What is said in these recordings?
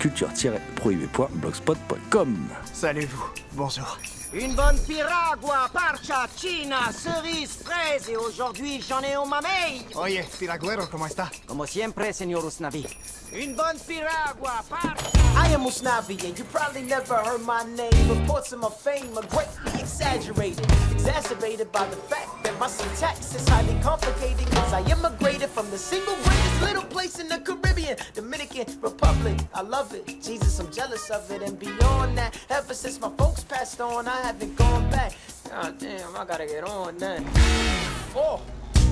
culture-prohibée.blogspot.com. Salut vous, bonjour. Une bonne piragua, parcha, china, cerise, fraise et aujourd'hui j'en ai au mamey. Oye, Piraguero, ¿cómo está? Como siempre, señor Usnavi. Une bonne piragua, parcha. I am Usnavi and you probably never heard my name. Reports of my fame are greatly exaggerated, exacerbated by the fact my syntax is highly complicated cause I immigrated from the single greatest little place in the Caribbean, Dominican Republic. I love it, Jesus, I'm jealous of it and beyond that. Ever since my folks passed on, I haven't gone back. God damn, I gotta get on that. Oh,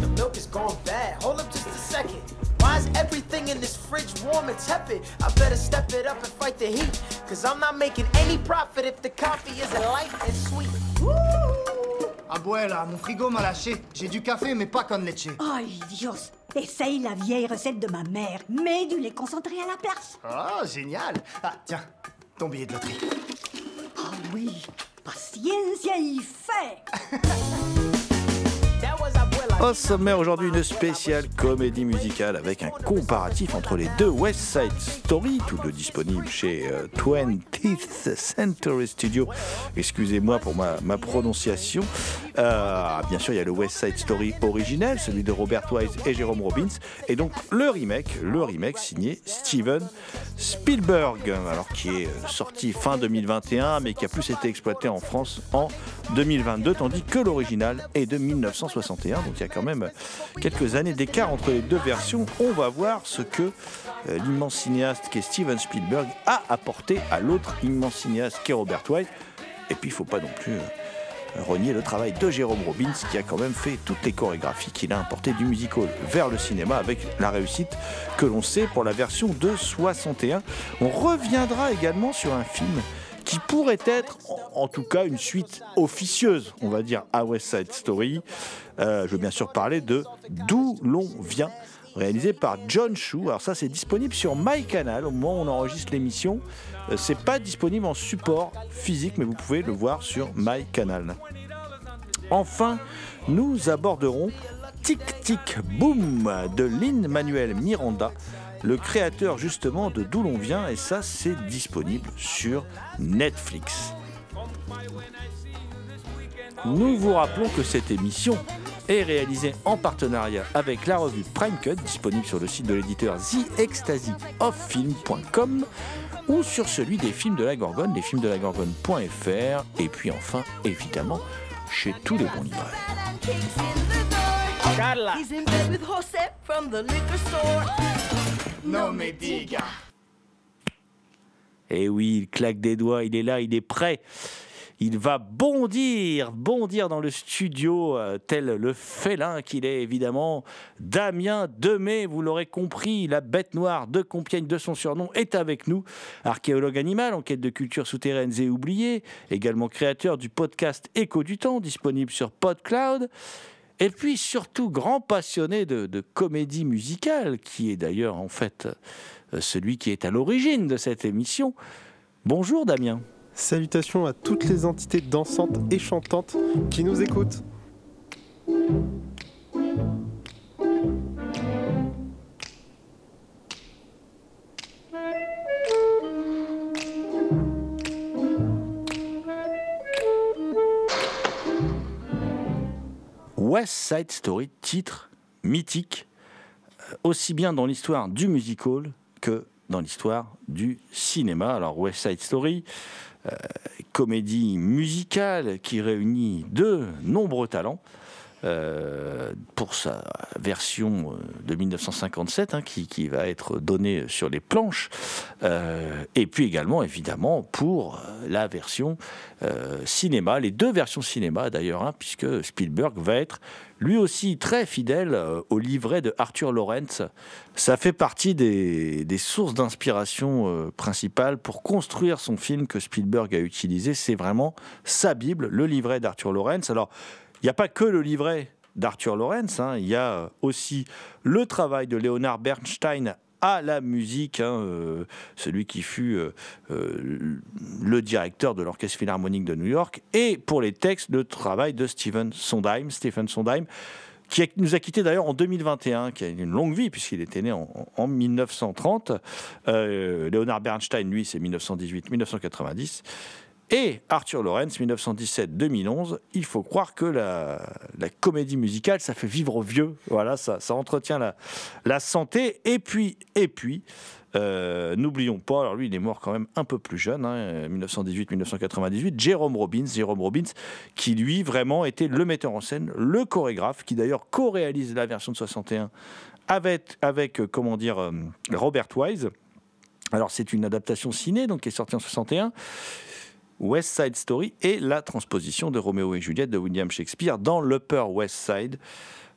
the milk is gone bad. Hold up just a second. Why is everything in this fridge warm and tepid? I better step it up and fight the heat. Cause I'm not making any profit if the coffee isn't light and sweet. Abuela, mon frigo m'a lâché. J'ai du café, mais pas con leche. Ay, Dios. Essaye la vieille recette de ma mère. Mets du lait concentré à la place. Ah, génial. Ah, tiens, ton billet de loterie. Ah oui, paciencia y fe. Au sommaire aujourd'hui, une spéciale comédie musicale avec un comparatif entre les deux West Side Story, tous deux disponibles chez euh, 20th Century Studio. Excusez-moi pour ma, prononciation. Euh, bien sûr, il y a le West Side Story originel, celui de Robert Wise et Jérôme Robbins, et donc le remake, le remake signé Steven Spielberg, alors qui est euh, sorti fin 2021, mais qui a plus été exploité en France en 2022, tandis que l'original est de 1961. Donc il y a quand même quelques années d'écart entre les deux versions. On va voir ce que euh, l'immense cinéaste qui est Steven Spielberg a apporté à l'autre immense cinéaste qui est Robert Wise. Et puis il ne faut pas non plus euh, renier le travail de Jérôme Robbins qui a quand même fait toutes les chorégraphies qu'il a importées du musical vers le cinéma avec la réussite que l'on sait pour la version de 61. On reviendra également sur un film qui pourrait être en, tout cas une suite officieuse, on va dire, à West Side Story. Euh, je veux bien sûr parler de D'où l'on vient, réalisé par John Chu. Alors ça, c'est disponible sur MyCanal au moment où on enregistre l'émission. Euh, c'est pas disponible en support physique, mais vous pouvez le voir sur MyCanal. Enfin, nous aborderons Tic Tic Boom de Lin Manuel Miranda, le créateur justement de D'où l'on vient, et ça c'est disponible sur Netflix. Nous vous rappelons que cette émission est réalisée en partenariat avec la revue Prime Cut, disponible sur le site de l'éditeur TheExtasyOfFilm.com ou sur celui des films de la Gorgone, lesfilmsdelagorgone.fr, et puis enfin, évidemment, chez tous les bons libraires. Carla. He's in bed with Jose from the liquor store. No me diga. Et oui, il claque des doigts, il est là, il est prêt. Il va bondir, bondir dans le studio, euh, tel le félin qu'il est évidemment. Damien Demey, vous l'aurez compris, la bête noire de Compiègne de son surnom, est avec nous. Archéologue animal, en quête de cultures souterraines et oubliées, également créateur du podcast Écho du temps, disponible sur PodCloud. Et puis surtout grand passionné de, comédie musicale, qui est d'ailleurs en fait euh, celui qui est à l'origine de cette émission. Bonjour Damien. Salutations à toutes les entités dansantes et chantantes qui nous écoutent. West Side Story, titre mythique, euh, aussi bien dans l'histoire du musical que dans l'histoire du cinéma. Alors West Side Story, euh, comédie musicale qui réunit de nombreux talents. Euh, pour sa version euh, de 1957 hein, qui, qui, va être donnée sur les planches. Euh, et puis également évidemment pour la version cinéma les deux versions cinéma d'ailleurs hein, puisque Spielberg va être lui aussi très fidèle au livret de Arthur Lawrence ça fait partie des, des sources d'inspiration principales pour construire son film que Spielberg a utilisé. C'est vraiment sa bible le livret d'Arthur Lawrence alors il n'y a pas que le livret d'Arthur Lawrence, hein, il y a aussi le travail de Leonard Bernstein à la musique, hein, euh, celui qui fut euh, euh, le directeur de l'Orchestre Philharmonique de New York, et pour les textes, le travail de Stephen Sondheim, Stephen Sondheim qui nous a quitté d'ailleurs en 2021, qui a une longue vie puisqu'il était né en, en 1930. Euh, Leonard Bernstein, lui, c'est 1918-1990. Et Arthur Lawrence, 1917-2011, il faut croire que la, comédie musicale, ça fait vivre vieux. Voilà, ça, entretient la, santé. Et puis, et puis, euh, n'oublions pas, alors lui, il est mort quand même un peu plus jeune, hein, 1918-1998, Jérôme Robbins, Jérôme Robbins, qui lui vraiment était le metteur en scène, le chorégraphe, qui d'ailleurs co-réalise la version de 61 avec, avec comment dire, euh, Robert Wise. Alors c'est une adaptation ciné, donc qui est sortie en 61. West Side Story et la transposition de Roméo et Juliette de William Shakespeare dans l'Upper West Side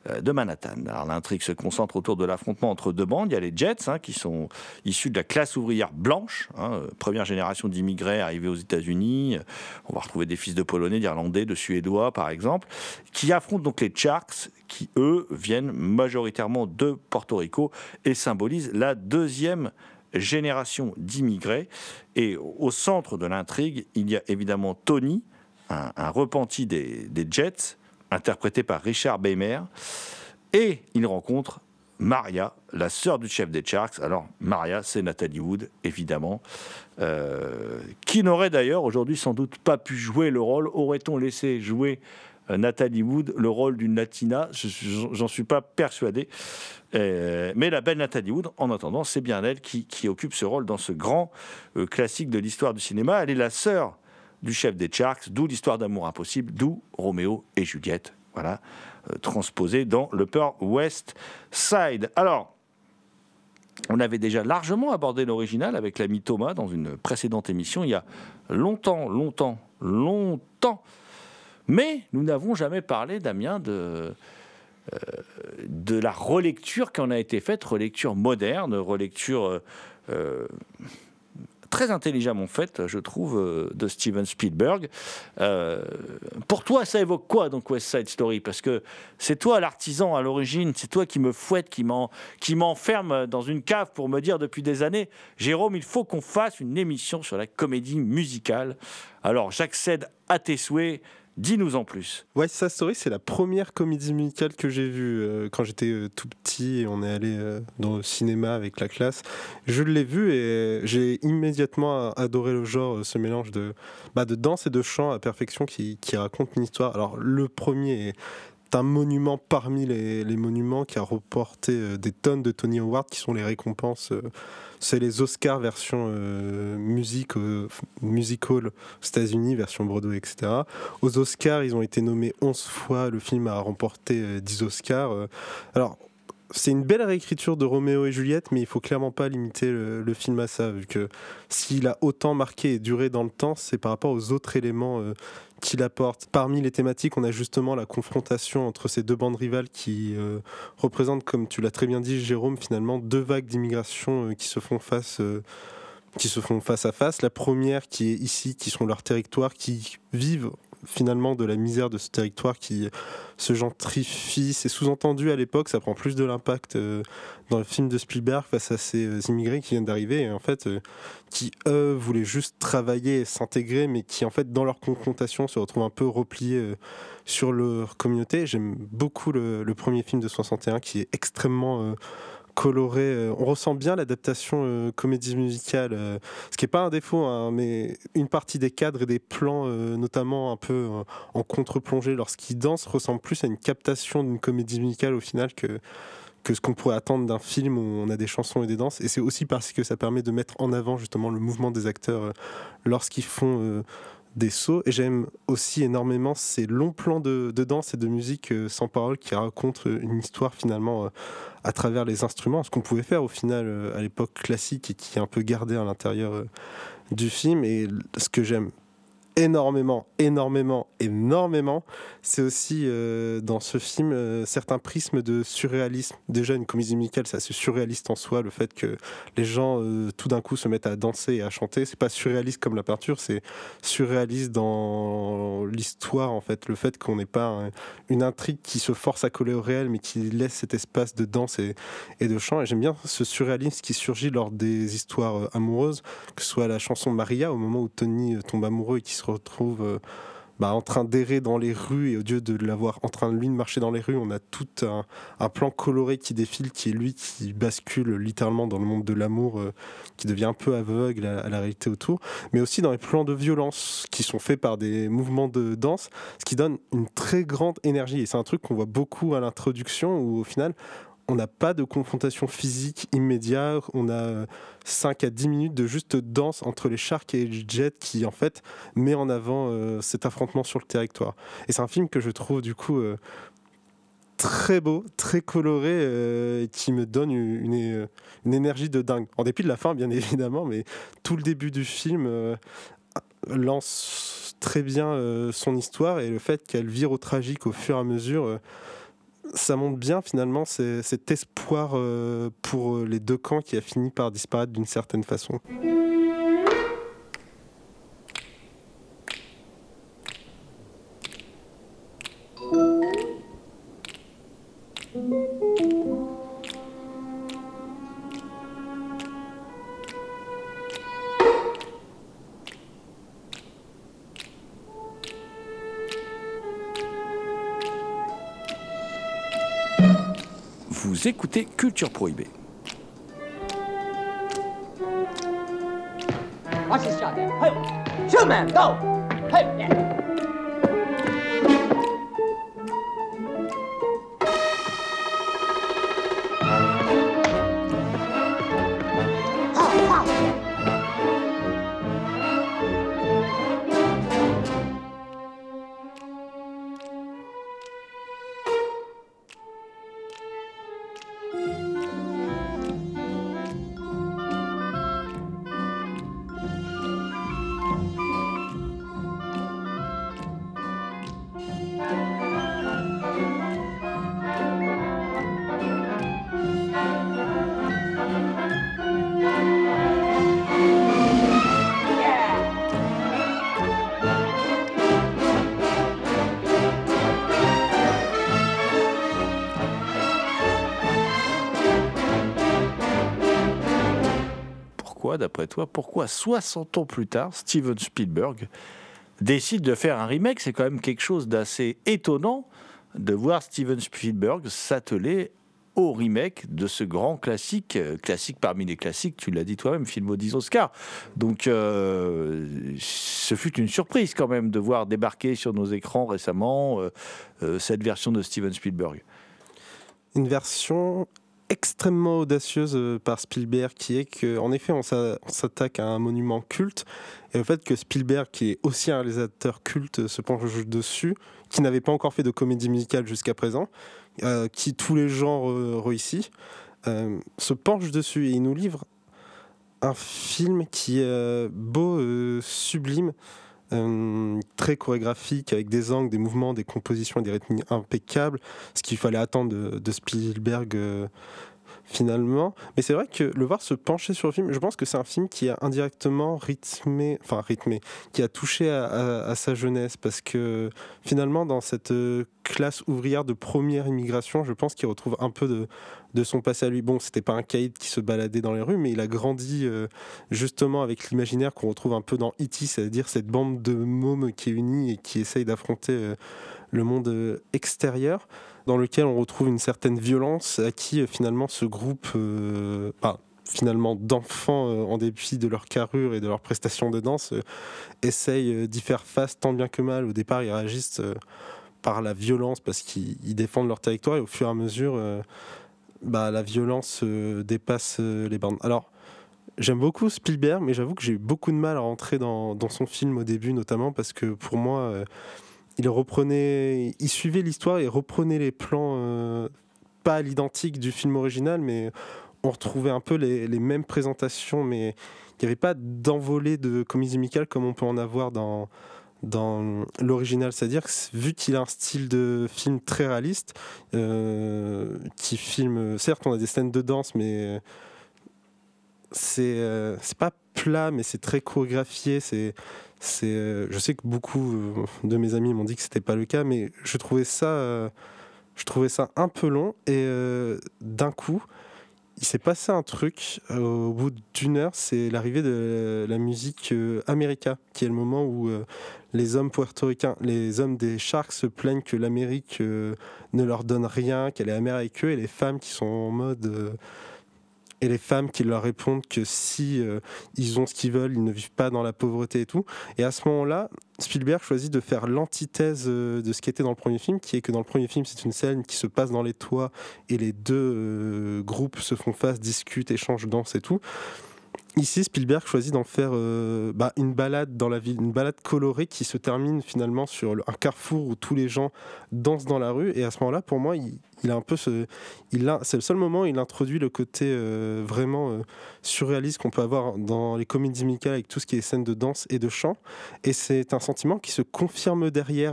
euh, de Manhattan. L'intrigue se concentre autour de l'affrontement entre deux bandes. Il y a les Jets, hein, qui sont issus de la classe ouvrière blanche, hein, première génération d'immigrés arrivés aux États-Unis. On va retrouver des fils de Polonais, d'Irlandais, de Suédois, par exemple, qui affrontent donc les Sharks, qui eux viennent majoritairement de Porto Rico et symbolisent la deuxième génération d'immigrés. Et au centre de l'intrigue, il y a évidemment Tony, un, repenti des, des, Jets, interprété par Richard Beymer. Et il rencontre Maria, la sœur du chef des Sharks. Alors, Maria, c'est Nathalie Wood, évidemment, euh, qui n'aurait d'ailleurs aujourd'hui sans doute pas pu jouer le rôle. Aurait-on laissé jouer Nathalie Wood le rôle d'une Latina J'en suis pas persuadé. Euh, mais la belle Nathalie Wood, en attendant, c'est bien elle qui, occupe ce rôle dans ce grand euh, classique de l'histoire du cinéma. Elle est la sœur du chef des Sharks, d'où l'histoire d'amour impossible, d'où Roméo et Juliette, voilà, euh, transposé dans le Peur West Side. Alors, on avait déjà largement abordé l'original avec l'ami Thomas dans une précédente émission, il y a longtemps, longtemps, longtemps. Mais nous n'avons jamais parlé, Damien, de, euh, de la relecture qui en a été faite, relecture moderne, relecture euh, très intelligemment faite, je trouve, euh, de Steven Spielberg. Euh, pour toi, ça évoque quoi donc West Side Story? Parce que c'est toi l'artisan à l'origine, c'est toi qui me fouette, qui m'enferme dans une cave pour me dire depuis des années, Jérôme, il faut qu'on fasse une émission sur la comédie musicale. Alors j'accède à tes souhaits. Dis-nous en plus. West Side Story, c'est la première comédie musicale que j'ai vue euh, quand j'étais euh, tout petit et on est allé euh, dans le cinéma avec la classe. Je l'ai vu et j'ai immédiatement adoré le genre, ce mélange de, bah, de danse et de chant à perfection qui, qui raconte une histoire. Alors, le premier est un monument parmi les, monuments qui a reporté euh, des tonnes de Tony Award qui sont les récompenses. Euh, c'est les Oscars version euh, musique, euh, musical aux États-Unis, version Broadway, etc. Aux Oscars, ils ont été nommés 11 fois. Le film a remporté euh, 10 Oscars. alors, c'est une belle réécriture de Roméo et Juliette, mais il faut clairement pas limiter le, film à ça, vu que s'il a autant marqué et duré dans le temps, c'est par rapport aux autres éléments euh, qu'il apporte. Parmi les thématiques, on a justement la confrontation entre ces deux bandes rivales qui euh, représentent, comme tu l'as très bien dit, Jérôme, finalement deux vagues d'immigration euh, qui se font face. Qui se font face à face. La première qui est ici, qui sont leurs territoires, qui vivent finalement de la misère de ce territoire qui se gentrifie. C'est sous-entendu à l'époque, ça prend plus de l'impact euh, dans le film de Spielberg face à ces euh, immigrés qui viennent d'arriver et en fait euh, qui eux voulaient juste travailler et s'intégrer, mais qui en fait dans leur confrontation se retrouvent un peu repliés sur leur communauté. J'aime beaucoup le, premier film de 61 qui est extrêmement coloré. on ressent bien l'adaptation comédie musicale, ce qui n'est pas un défaut, hein, mais une partie des cadres et des plans, notamment un peu en contre-plongée lorsqu'il danse, ressemble plus à une captation d'une comédie musicale au final que que ce qu'on pourrait attendre d'un film où on a des chansons et des danses. Et c'est aussi parce que ça permet de mettre en avant justement le mouvement des acteurs euh, lorsqu'ils font euh, des sauts. Et j'aime aussi énormément ces longs plans de, danse et de musique euh, sans parole qui racontent une histoire finalement à travers les instruments, ce qu'on pouvait faire au final à l'époque classique et qui est un peu gardé à l'intérieur du film. Et ce que j'aime énormément, énormément, énormément, c'est aussi euh, dans ce film euh, certains prismes de surréalisme. Déjà, une comédie musicale, c'est assez surréaliste en soi, le fait que les gens euh, tout d'un coup se mettent à danser et à chanter. C'est pas surréaliste comme la peinture, c'est surréaliste dans l'histoire en fait. Le fait qu'on n'ait pas une intrigue qui se force à coller au réel, mais qui laisse cet espace de danse et, et de chant. Et j'aime bien ce surréalisme qui surgit lors des histoires amoureuses, que ce soit la chanson Maria, au moment où Tony tombe amoureux et qui se retrouve euh, bah, en train d'errer dans les rues et au lieu de l'avoir en train de lui de marcher dans les rues, on a tout un, plan coloré qui défile, qui est lui qui bascule littéralement dans le monde de l'amour, euh, qui devient un peu aveugle à, la réalité autour, mais aussi dans les plans de violence qui sont faits par des mouvements de danse, ce qui donne une très grande énergie. Et c'est un truc qu'on voit beaucoup à l'introduction où au final on n'a pas de confrontation physique immédiate, on a 5 à 10 minutes de juste danse entre les Sharks et les Jets qui en fait met en avant euh, cet affrontement sur le territoire. Et c'est un film que je trouve du coup euh, très beau, très coloré, euh, qui me donne une, une, énergie de dingue. En dépit de la fin bien évidemment, mais tout le début du film lance très bien son histoire et le fait qu'elle vire au tragique au fur et à mesure ça montre bien finalement cet espoir euh, pour les deux camps qui a fini par disparaître d'une certaine façon. Écoutez Culture Prohibée. Go. Toi, pourquoi 60 ans plus tard, Steven Spielberg décide de faire un remake? C'est quand même quelque chose d'assez étonnant de voir Steven Spielberg s'atteler au remake de ce grand classique, euh, classique parmi les classiques, tu l'as dit toi-même, film aux 10 Oscars. Donc euh, ce fut une surprise quand même de voir débarquer sur nos écrans récemment euh, cette version de Steven Spielberg. Une version extrêmement audacieuse euh, par Spielberg qui est qu'en effet on s'attaque à un monument culte. Et le fait que Spielberg qui est aussi un réalisateur culte se penche dessus qui n'avait pas encore fait de comédie musicale jusqu'à présent euh, qui tous les genres euh, réussit se penche dessus et il nous livre un film qui est beau sublime très chorégraphique, avec des angles, des mouvements, des compositions et des rythmes impeccables, ce qu'il fallait attendre de, Spielberg finalement. Mais c'est vrai que le voir se pencher sur le film, je pense que c'est un film qui a indirectement rythmé, enfin rythmé, qui a touché à, sa jeunesse, parce que finalement, dans cette euh, classe ouvrière de première immigration, je pense qu'il retrouve un peu de, son passé à lui. Bon, c'était pas un caïd qui se baladait dans les rues, mais il a grandi euh, justement avec l'imaginaire qu'on retrouve un peu dans E.T., c'est-à-dire cette bande de mômes qui est unie et qui essaye d'affronter euh, le monde extérieur, dans lequel on retrouve une certaine violence à qui finalement ce groupe, finalement d'enfants en dépit de leur carrure et de leur prestation de danse, essayent d'y faire face tant bien que mal. Au départ, ils réagissent par la violence parce qu'ils défendent leur territoire et au fur et à mesure, euh, bah, la violence euh, dépasse euh, les bandes. Alors, j'aime beaucoup Spielberg, mais j'avoue que j'ai eu beaucoup de mal à rentrer dans, son film au début, notamment parce que pour moi, il reprenait, il suivait l'histoire et reprenait les plans, pas à l'identique du film original, mais on retrouvait un peu les, les mêmes présentations, mais il n'y avait pas d'envolée de comédie musicale comme on peut en avoir dans dans l'original, c'est-à-dire que vu qu'il a un style de film très réaliste, euh, qui filme, certes on a des scènes de danse, mais c'est euh, pas plat, mais c'est très chorégraphié. C'est c'est, euh, je sais que beaucoup de mes amis m'ont dit que c'était pas le cas, mais je trouvais ça, je trouvais ça un peu long et d'un coup il s'est passé un truc au bout d'une heure, c'est l'arrivée de la musique America, qui est le moment où les hommes puertoricains, les hommes des Sharks se plaignent que l'Amérique euh, ne leur donne rien, qu'elle est amère avec eux, et les femmes qui sont en mode euh, et les femmes qui leur répondent que si euh, ils ont ce qu'ils veulent, ils ne vivent pas dans la pauvreté et tout. Et à ce moment-là, Spielberg choisit de faire l'antithèse de ce qui était dans le premier film, qui est que dans le premier film, c'est une scène qui se passe dans les toits et les deux groupes se font face, discutent, échangent, dansent et tout. Ici, Spielberg choisit d'en faire euh, bah, une balade dans la ville, une balade colorée qui se termine finalement sur un carrefour où tous les gens dansent dans la rue. Et à ce moment-là, pour moi, il, a un peu il a, c'est le seul moment où il introduit le côté euh, vraiment euh, surréaliste qu'on peut avoir dans les comédies musicales avec tout ce qui est scènes de danse et de chant. Et c'est un sentiment qui se confirme derrière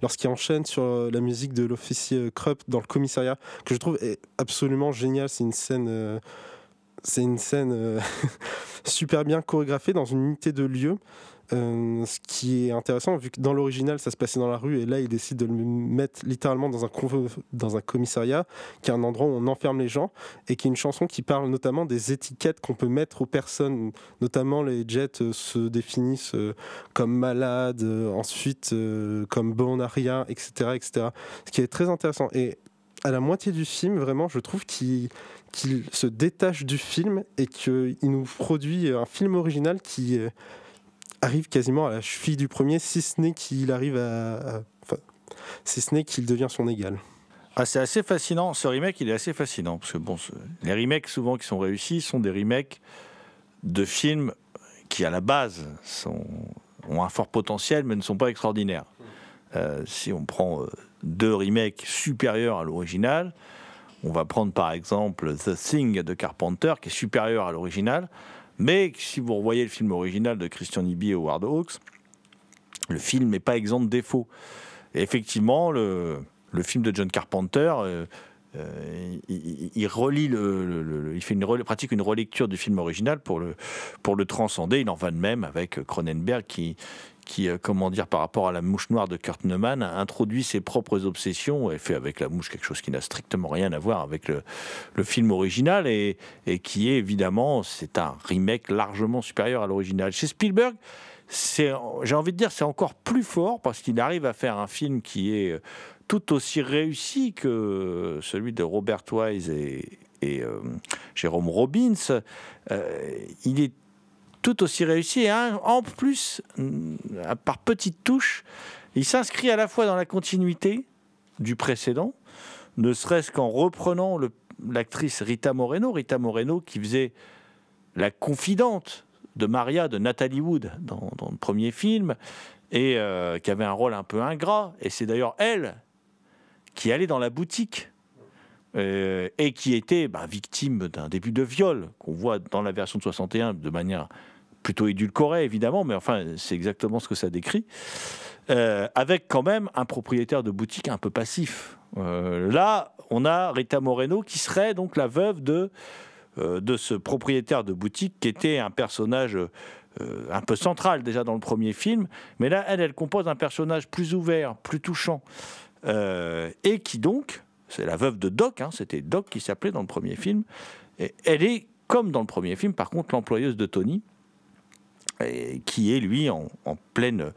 lorsqu'il enchaîne sur la musique de l'officier Krupp dans le commissariat, que je trouve absolument génial. C'est une scène c'est une scène euh, super bien chorégraphiée dans une unité de lieu. Euh, ce qui est intéressant, vu que dans l'original ça se passait dans la rue, et là il décide de le mettre littéralement dans un, dans un commissariat, qui est un endroit où on enferme les gens, et qui est une chanson qui parle notamment des étiquettes qu'on peut mettre aux personnes, notamment les Jets euh, se définissent comme malades, ensuite comme bon à rien, etc., etc. Ce qui est très intéressant. Et à la moitié du film, vraiment, je trouve qu'il qu'il se détache du film et qu'il nous produit un film original qui euh, arrive quasiment à la cheville du premier, si ce n'est qu'il arrive à, si ce n'est qu'il devient son égal. Ah, c'est assez fascinant. Ce remake, il est assez fascinant parce que bon, les remakes souvent qui sont réussis sont des remakes de films qui à la base ont un fort potentiel mais ne sont pas extraordinaires. Euh, si on prend euh, deux remakes supérieurs à l'original, on va prendre par exemple The Thing de Carpenter, qui est supérieur à l'original, mais si vous revoyez le film original de Christian Nibi et Howard Hawks, le film n'est pas exempt de défauts. Effectivement, le, film de John Carpenter, euh, euh, il, relie le, il fait une pratique une relecture du film original pour le pour le transcender. Il en va de même avec Cronenberg qui qui, euh, comment dire, par rapport à la mouche noire de Kurt Neumann, introduit ses propres obsessions et fait avec la mouche quelque chose qui n'a strictement rien à voir avec le, film original et, et, qui est évidemment, c'est un remake largement supérieur à l'original. Chez Spielberg, j'ai envie de dire, c'est encore plus fort parce qu'il arrive à faire un film qui est tout aussi réussi que celui de Robert Wise et, euh, Jérôme Robbins. Euh, il est tout aussi réussi. Et en plus, par petites touches, il s'inscrit à la fois dans la continuité du précédent, ne serait-ce qu'en reprenant l'actrice Rita Moreno, Rita Moreno qui faisait la confidente de Maria de Nathalie Wood dans, le premier film et euh, qui avait un rôle un peu ingrat. Et c'est d'ailleurs elle qui allait dans la boutique euh, et qui était bah, victime d'un début de viol qu'on voit dans la version de 61 de manière plutôt édulcoré évidemment, mais enfin c'est exactement ce que ça décrit, euh, avec quand même un propriétaire de boutique un peu passif. Euh, là, on a Rita Moreno qui serait donc la veuve de, de ce propriétaire de boutique qui était un personnage un peu central déjà dans le premier film, mais là, elle, elle compose un personnage plus ouvert, plus touchant, et qui donc, c'est la veuve de Doc, hein, c'était Doc qui s'appelait dans le premier film, et elle est comme dans le premier film, par contre, l'employeuse de Tony, qui est lui en, pleine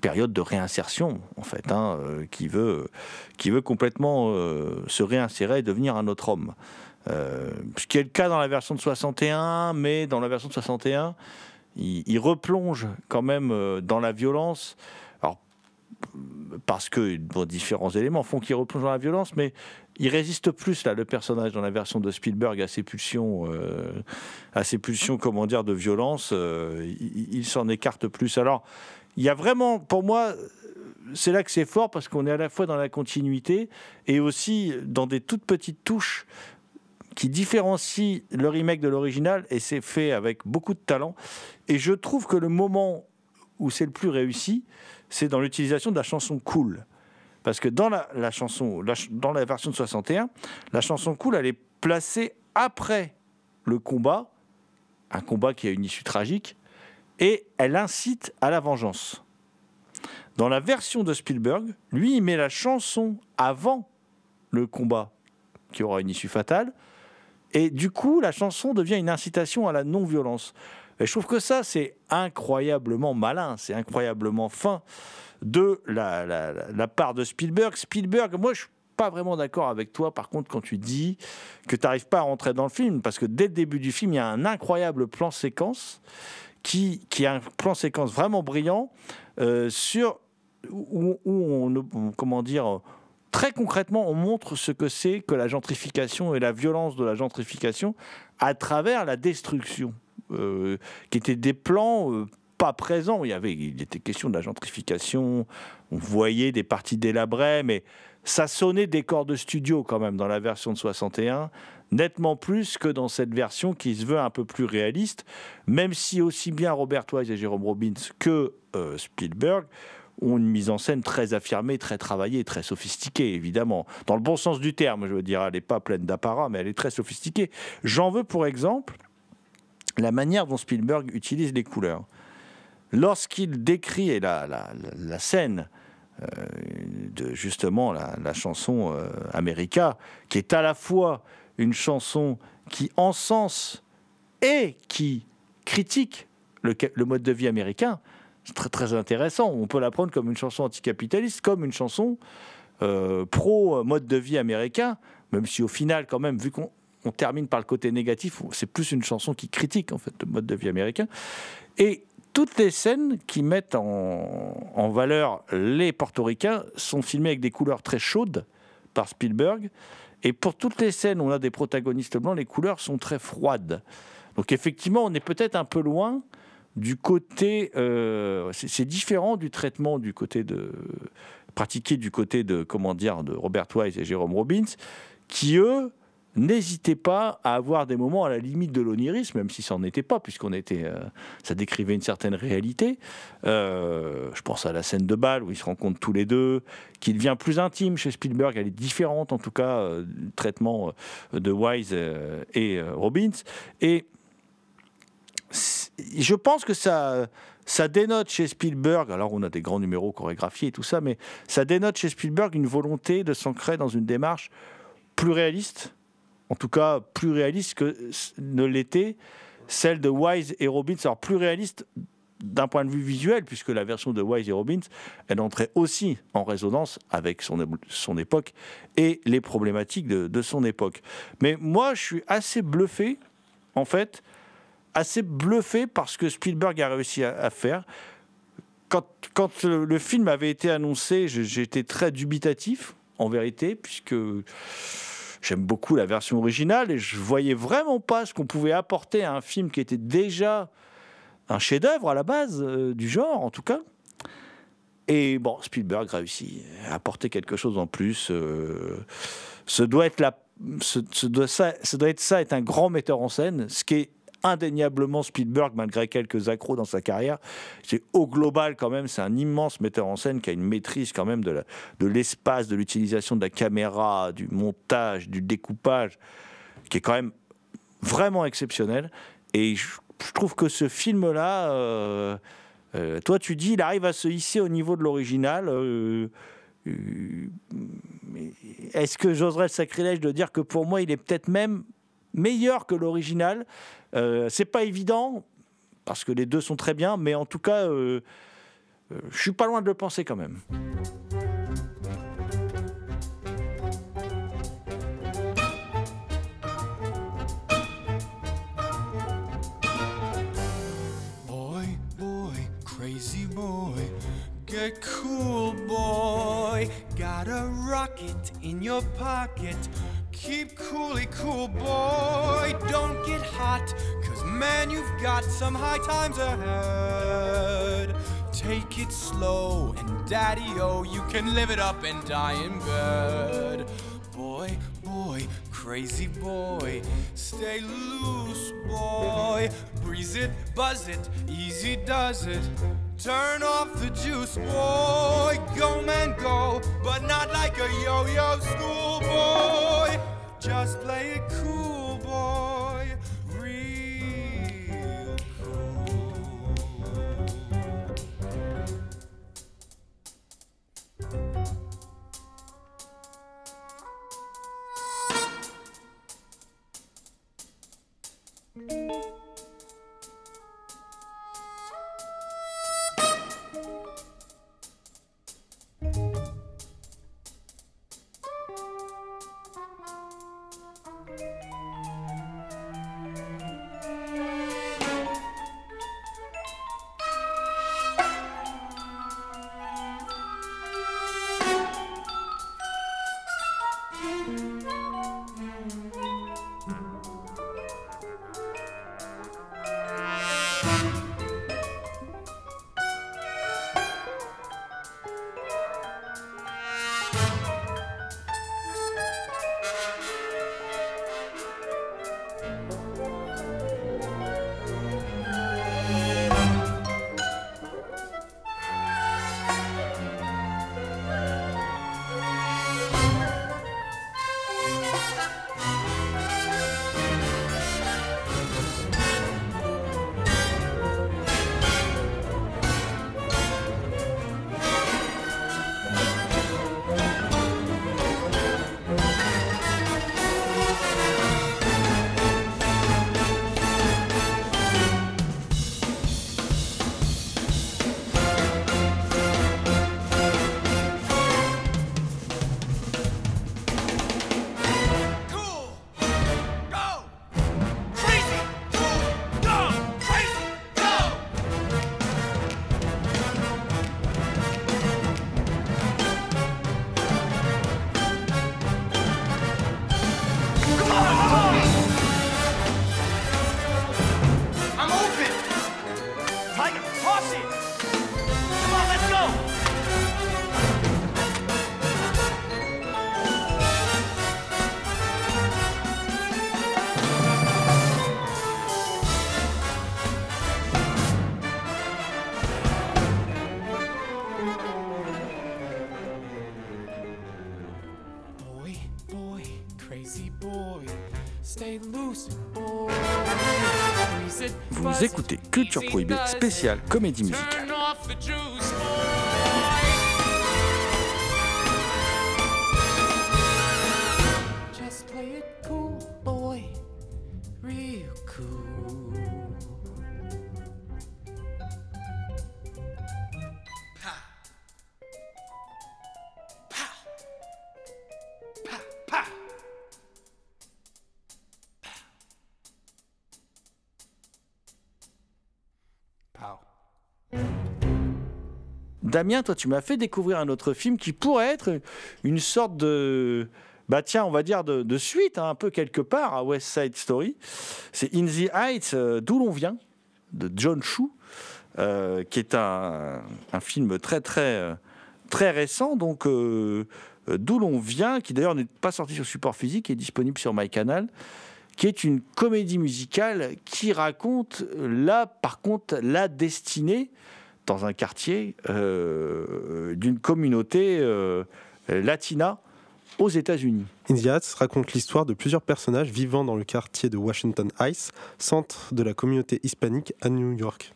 période de réinsertion, en fait, hein, qui, veut, qui veut complètement se réinsérer et devenir un autre homme. ce qui est le cas dans la version de 61, mais dans la version de 61, il, replonge quand même dans la violence. Parce que différents éléments font qu'il replonge dans la violence, mais il résiste plus là le personnage dans la version de Spielberg à ses pulsions, euh, à ses pulsions comment dire de violence. Euh, il, s'en écarte plus. Alors il y a vraiment pour moi c'est là que c'est fort parce qu'on est à la fois dans la continuité et aussi dans des toutes petites touches qui différencient le remake de l'original et c'est fait avec beaucoup de talent. Et je trouve que le moment où c'est le plus réussi, c'est dans l'utilisation de la chanson Cool. Parce que dans la, chanson, dans la version de 61, la chanson cool, elle est placée après le combat, un combat qui a une issue tragique, et elle incite à la vengeance. Dans la version de Spielberg, lui, il met la chanson avant le combat qui aura une issue fatale, et du coup, la chanson devient une incitation à la non-violence. Et je trouve que ça, c'est incroyablement malin, c'est incroyablement fin de la, part de Spielberg. Spielberg, moi je suis pas vraiment d'accord avec toi, par contre, quand tu dis que tu n'arrives pas à rentrer dans le film, parce que dès le début du film, il y a un incroyable plan séquence qui, qui est un plan séquence vraiment brillant euh, sur où, on, comment dire, très concrètement, on montre ce que c'est que la gentrification et la violence de la gentrification à travers la destruction, euh, qui étaient des plans euh, pas présent. Il y avait, il était question de la gentrification. On voyait des parties délabrées, mais ça sonnait décor de studio quand même dans la version de 61, nettement plus que dans cette version qui se veut un peu plus réaliste, même si aussi bien Robert Wise et Jérôme Robbins que euh, Spielberg ont une mise en scène très affirmée, très travaillée, très sophistiquée, évidemment. Dans le bon sens du terme, je veux dire, elle n'est pas pleine d'apparat, mais elle est très sophistiquée. J'en veux pour exemple la manière dont Spielberg utilise les couleurs lorsqu'il décrit la, la, scène euh, de justement la, chanson euh, America, qui est à la fois une chanson qui encense et qui critique le, mode de vie américain, c'est très, très intéressant. On peut la prendre comme une chanson anticapitaliste, comme une chanson euh, pro-mode de vie américain, même si au final, quand même, vu qu'on termine par le côté négatif, c'est plus une chanson qui critique en fait le mode de vie américain. Et toutes les scènes qui mettent en, valeur les portoricains sont filmées avec des couleurs très chaudes par Spielberg. Et pour toutes les scènes où on a des protagonistes blancs, les couleurs sont très froides. Donc effectivement, on est peut-être un peu loin du côté... Euh, c'est différent du traitement du côté de... pratiqué du côté de, comment dire, de Robert Wise et Jérôme Robbins, qui eux n'hésitez pas à avoir des moments à la limite de l'onirisme, même si ça n'en était pas, puisqu'on était, euh, ça décrivait une certaine réalité. Euh, je pense à la scène de bal où ils se rencontrent tous les deux, qui devient plus intime chez Spielberg. Elle est différente, en tout cas, euh, du traitement de Wise et Robbins. Et je pense que ça, ça dénote chez Spielberg, alors on a des grands numéros chorégraphiés et tout ça, mais ça dénote chez Spielberg une volonté de s'ancrer dans une démarche plus réaliste, en tout cas plus réaliste que ne l'était celle de Wise et Robbins. Alors plus réaliste d'un point de vue visuel, puisque la version de Wise et Robbins, elle entrait aussi en résonance avec son, son époque et les problématiques de, son époque. Mais moi, je suis assez bluffé, en fait, assez bluffé par ce que Spielberg a réussi à, faire. Quand, quand le, film avait été annoncé, j'étais très dubitatif, en vérité, puisque J'aime beaucoup la version originale et je voyais vraiment pas ce qu'on pouvait apporter à un film qui était déjà un chef-d'œuvre à la base euh, du genre, en tout cas. Et bon, Spielberg réussit à apporter quelque chose en plus. Euh, ce doit être ça, doit être ça, être un grand metteur en scène, ce qui est indéniablement Spielberg, malgré quelques accros dans sa carrière. C'est au global quand même, c'est un immense metteur en scène qui a une maîtrise quand même de l'espace, de l'utilisation de la caméra, du montage, du découpage, qui est quand même vraiment exceptionnel. Et je, trouve que ce film-là, euh, euh, toi tu dis, il arrive à se hisser au niveau de l'original. Euh, est-ce que j'oserais le sacrilège de dire que pour moi, il est peut-être même meilleur que l'original? C'est pas évident parce que les deux sont très bien, mais en tout cas, euh, Euh, je suis pas loin de le penser quand même. Boy, boy, crazy boy, get cool, boy. Got a rocket in your pocket. Keep coolly cool, boy. Don't get cause man, you've got some high times ahead. Take it slow, and daddy o, you can live it up and die in bed. Boy, boy, crazy boy, stay loose, boy. Breeze it, buzz it, easy does it. Turn off the juice, boy. Go, man, go, but not like a yo yo schoolboy. Just play it cool, Culture Prohibée spéciale comédie musicale. Damien, toi, tu m'as fait découvrir un autre film qui pourrait être une sorte de. Bah tiens, on va dire de, de suite, hein, un peu quelque part, à West Side Story. C'est In the Heights, euh, d'où l'on vient, de John Chu, euh, qui est un, un film très très euh, très récent, donc d'où l'on vient, qui d'ailleurs n'est pas sorti sur support physique, est disponible sur MyCanal, qui est une comédie musicale qui raconte là, par contre, la destinée dans un quartier euh, d'une communauté euh, latina aux États-Unis. Indiats raconte l'histoire de plusieurs personnages vivant dans le quartier de Washington Heights, centre de la communauté hispanique à New York.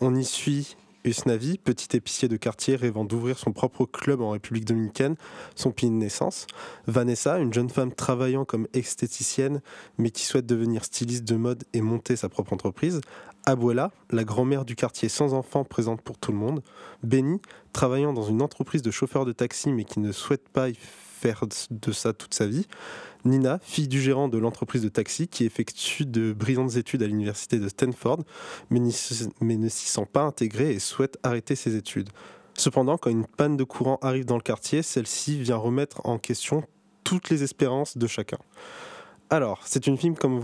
On y suit Usnavi, petit épicier de quartier rêvant d'ouvrir son propre club en République dominicaine, son pays de naissance. Vanessa, une jeune femme travaillant comme esthéticienne mais qui souhaite devenir styliste de mode et monter sa propre entreprise. Abuela, la grand-mère du quartier sans enfants présente pour tout le monde. Benny, travaillant dans une entreprise de chauffeur de taxi mais qui ne souhaite pas y faire de ça toute sa vie. Nina, fille du gérant de l'entreprise de taxi qui effectue de brillantes études à l'université de Stanford, mais, ne s'y sent pas intégrée et souhaite arrêter ses études. Cependant, quand une panne de courant arrive dans le quartier, celle-ci vient remettre en question toutes les espérances de chacun. Alors, c'est un film comme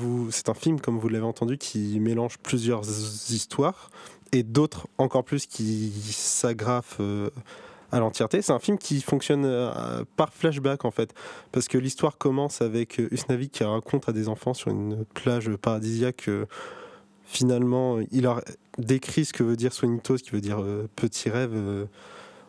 vous l'avez entendu qui mélange plusieurs histoires et d'autres encore plus qui s'agrafent euh, à l'entièreté. C'est un film qui fonctionne euh, par flashback en fait, parce que l'histoire commence avec euh, Usnavi qui raconte à des enfants sur une plage paradisiaque. que finalement, il leur décrit ce que veut dire Sueñitos, qui veut dire petit rêve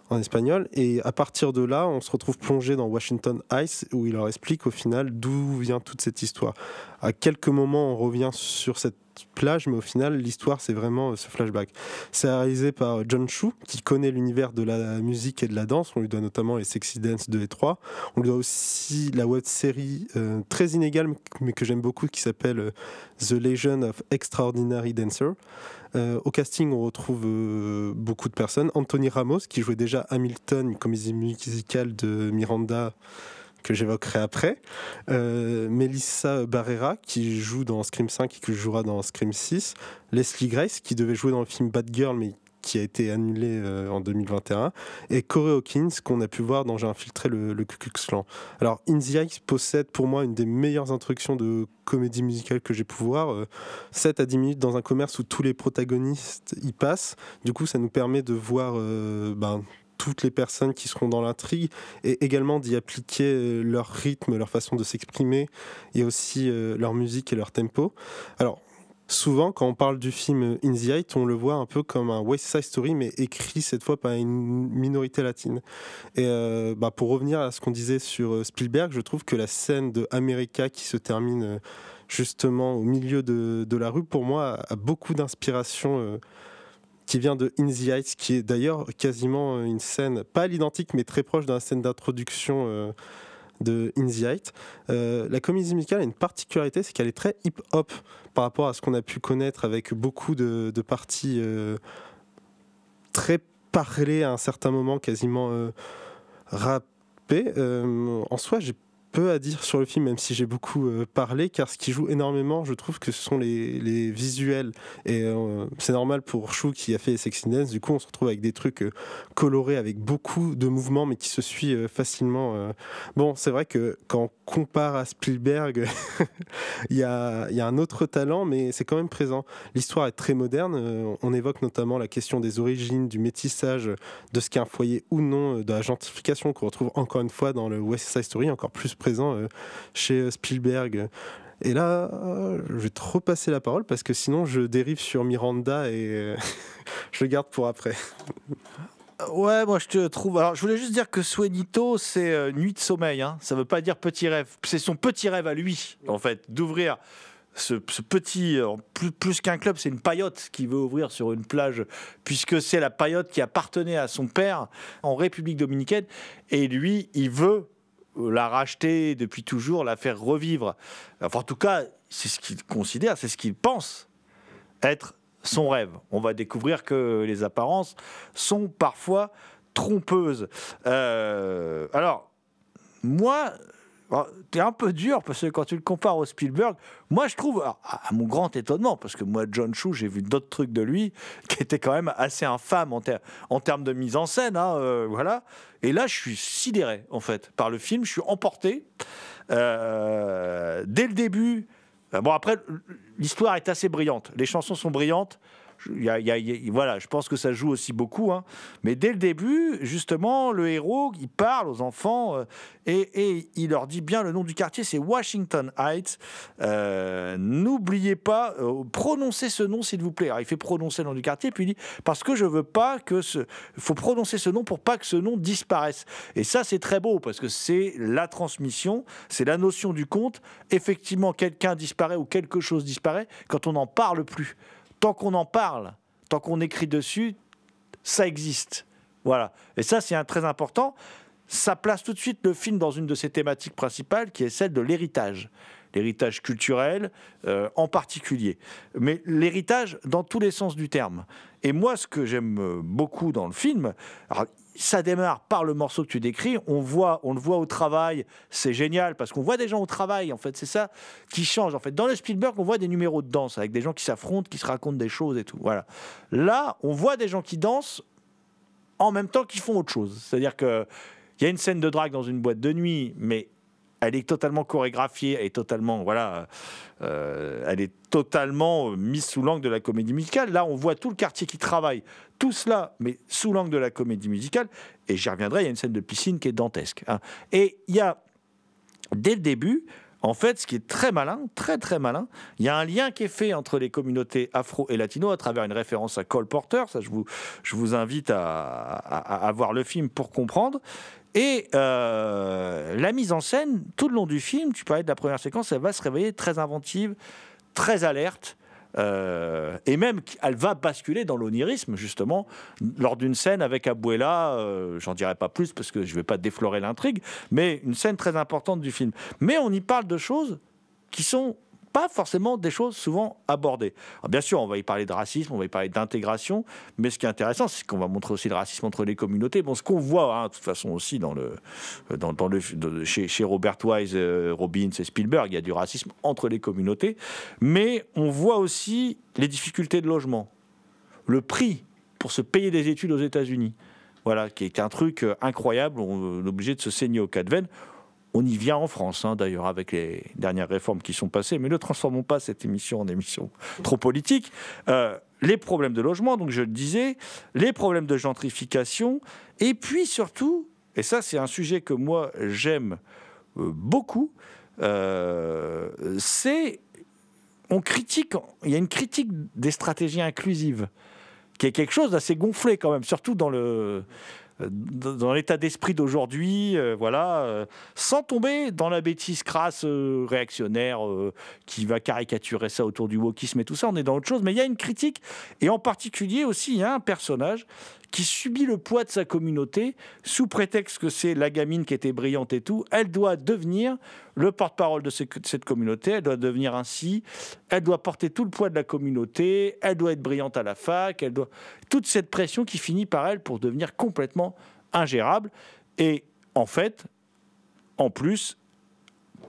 en espagnol. Et à partir de là, on se retrouve plongé dans Washington Ice, où il leur explique au final d'où vient toute cette histoire. À quelques moments, on revient sur cette plage, mais au final, l'histoire, c'est vraiment euh, ce flashback. C'est réalisé par John Chu, qui connaît l'univers de la musique et de la danse. On lui doit notamment les Sexy Dance 2 et 3. On lui doit aussi la web série euh, très inégale, mais que j'aime beaucoup, qui s'appelle euh, The Legend of Extraordinary Dancer. au casting, on retrouve beaucoup de personnes. Anthony Ramos, qui jouait déjà Hamilton, une comédie musicale de Miranda que j'évoquerai après. Euh, Melissa Barrera, qui joue dans Scream 5 et qui jouera dans Scream 6. Leslie Grace, qui devait jouer dans le film Bad Girl, mais qui a été annulé euh, en 2021, et Corey Hawkins, qu'on a pu voir dans J'ai infiltré le, le Ku. Alors, In the Ice possède pour moi une des meilleures introductions de comédie musicale que j'ai pu voir. 7 euh, à 10 minutes dans un commerce où tous les protagonistes y passent. Du coup, ça nous permet de voir ben, toutes les personnes qui seront dans l'intrigue et également d'y appliquer euh, leur rythme, leur façon de s'exprimer et aussi euh, leur musique et leur tempo. Alors, souvent, quand on parle du film In the Height, on le voit un peu comme un West Side Story, mais écrit cette fois par une minorité latine. Et euh, bah, pour revenir à ce qu'on disait sur Spielberg, je trouve que la scène de America qui se termine justement au milieu de, de la rue, pour moi, a beaucoup d'inspiration qui vient de In the Heights, qui est d'ailleurs quasiment une scène, pas l'identique, mais très proche de la scène d'introduction euh, de In the Heights. Euh, la comédie musicale a une particularité, c'est qu'elle est très hip-hop par rapport à ce qu'on a pu connaître avec beaucoup de, parties euh, très parlées à un certain moment, quasiment rappées. en soi, j'ai peu à dire sur le film, même si j'ai beaucoup euh, parlé, car ce qui joue énormément, je trouve que ce sont les, les visuels. Et euh, c'est normal pour Chou qui a fait Sexy Dance, du coup on se retrouve avec des trucs euh, colorés, avec beaucoup de mouvements, mais qui se suivent facilement. Bon, c'est vrai que quand on compare à Spielberg, il y, a, y, a, un autre talent, mais c'est quand même présent. L'histoire est très moderne, on évoque notamment la question des origines, du métissage, de ce qu'est un foyer ou non, de la gentrification qu'on retrouve encore une fois dans le West Side Story, encore plus présent euh, chez euh, Spielberg. Et là, euh, je vais trop passer la parole parce que sinon je dérive sur Miranda et je le garde pour après. Ouais, moi je te trouve. Alors je voulais juste dire que Suenito, c'est nuit de sommeil. Hein. Ça veut pas dire petit rêve. C'est son petit rêve à lui, en fait, d'ouvrir ce, petit, plus, plus qu'un club, c'est une paillote qui veut ouvrir sur une plage, puisque c'est la paillote qui appartenait à son père en République dominicaine. Et lui, il veut la racheter depuis toujours, la faire revivre. Enfin, en tout cas, c'est ce qu'il considère, c'est ce qu'il pense être son rêve. On va découvrir que les apparences sont parfois trompeuses. Euh, alors, moi, T'es un peu dur parce que quand tu le compares au Spielberg, moi je trouve, à mon grand étonnement, parce que moi John Chu, j'ai vu d'autres trucs de lui qui étaient quand même assez infâmes en, termes de mise en scène, hein, euh, voilà. Et là, je suis sidéré en fait par le film, je suis emporté euh, dès le début. Bon après, l'histoire est assez brillante, les chansons sont brillantes voilà, je pense que ça joue aussi beaucoup. Hein. Mais dès le début, justement, le héros, il parle aux enfants euh, et, il leur dit bien le nom du quartier, c'est Washington Heights. Euh, n'oubliez pas, euh, prononcez ce nom s'il vous plaît. Alors, il fait prononcer le nom du quartier, puis il dit parce que je veux pas que ce, faut prononcer ce nom pour pas que ce nom disparaisse. Et ça, c'est très beau parce que c'est la transmission, c'est la notion du conte. Effectivement, quelqu'un disparaît ou quelque chose disparaît quand on n'en parle plus tant qu'on en parle, tant qu'on écrit dessus, ça existe. Voilà. Et ça, c'est un très important. Ça place tout de suite le film dans une de ses thématiques principales, qui est celle de l'héritage. L'héritage culturel euh, en particulier. Mais l'héritage dans tous les sens du terme. Et moi, ce que j'aime beaucoup dans le film, ça démarre par le morceau que tu décris. On voit, on le voit au travail, c'est génial parce qu'on voit des gens au travail. En fait, c'est ça qui change. En fait, dans le Spielberg, on voit des numéros de danse avec des gens qui s'affrontent, qui se racontent des choses et tout. Voilà. Là, on voit des gens qui dansent en même temps qu'ils font autre chose. C'est-à-dire que il y a une scène de drague dans une boîte de nuit, mais elle est totalement chorégraphiée, elle est totalement, voilà, euh, elle est totalement mise sous l'angle de la comédie musicale. Là, on voit tout le quartier qui travaille, tout cela, mais sous l'angle de la comédie musicale. Et j'y reviendrai, il y a une scène de piscine qui est dantesque. Hein. Et il y a, dès le début, en fait, ce qui est très malin, très très malin, il y a un lien qui est fait entre les communautés afro et latino à travers une référence à Cole Porter. Ça, je vous, je vous invite à voir le film pour comprendre. Et euh, la mise en scène, tout le long du film, tu parlais de la première séquence, elle va se réveiller très inventive, très alerte. Euh, et même, elle va basculer dans l'onirisme, justement, lors d'une scène avec Abuela. Euh, j'en dirai pas plus parce que je vais pas déflorer l'intrigue, mais une scène très importante du film. Mais on y parle de choses qui sont pas forcément des choses souvent abordées. bien sûr, on va y parler de racisme, on va y parler d'intégration, mais ce qui est intéressant, c'est qu'on va montrer aussi le racisme entre les communautés. Bon, ce qu'on voit, hein, de toute façon, aussi dans le, dans, le, chez, chez, Robert Wise, euh, Robbins et Spielberg, il y a du racisme entre les communautés, mais on voit aussi les difficultés de logement, le prix pour se payer des études aux États-Unis. Voilà, qui est un truc euh, incroyable. On est obligé de se saigner au cas de veine. On y vient en France, hein, d'ailleurs, avec les dernières réformes qui sont passées, mais ne transformons pas cette émission en émission trop politique. Euh, les problèmes de logement, donc je le disais, les problèmes de gentrification, et puis surtout, et ça c'est un sujet que moi j'aime euh, beaucoup, euh, c'est on critique, il y a une critique des stratégies inclusives, qui est quelque chose d'assez gonflé quand même, surtout dans le dans l'état d'esprit d'aujourd'hui, euh, voilà, euh, sans tomber dans la bêtise crasse euh, réactionnaire qui va caricaturer ça autour du wokisme et tout ça. On est dans autre chose, mais il y a une critique et en particulier aussi il y a un personnage qui subit le poids de sa communauté sous prétexte que c'est la gamine qui était brillante et tout. Elle doit devenir le porte-parole de cette communauté, elle doit devenir ainsi, elle doit porter tout le poids de la communauté, elle doit être brillante à la fac, elle doit toute cette pression qui finit par elle pour devenir complètement ingérable. Et en fait, en plus,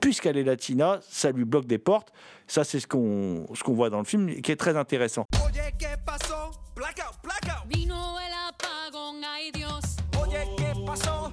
puisqu'elle est latina, ça lui bloque des portes. Ça, c'est ce qu'on ce qu'on voit dans le film, qui est très intéressant. Ay Dios. Oye, ¿qué pasó?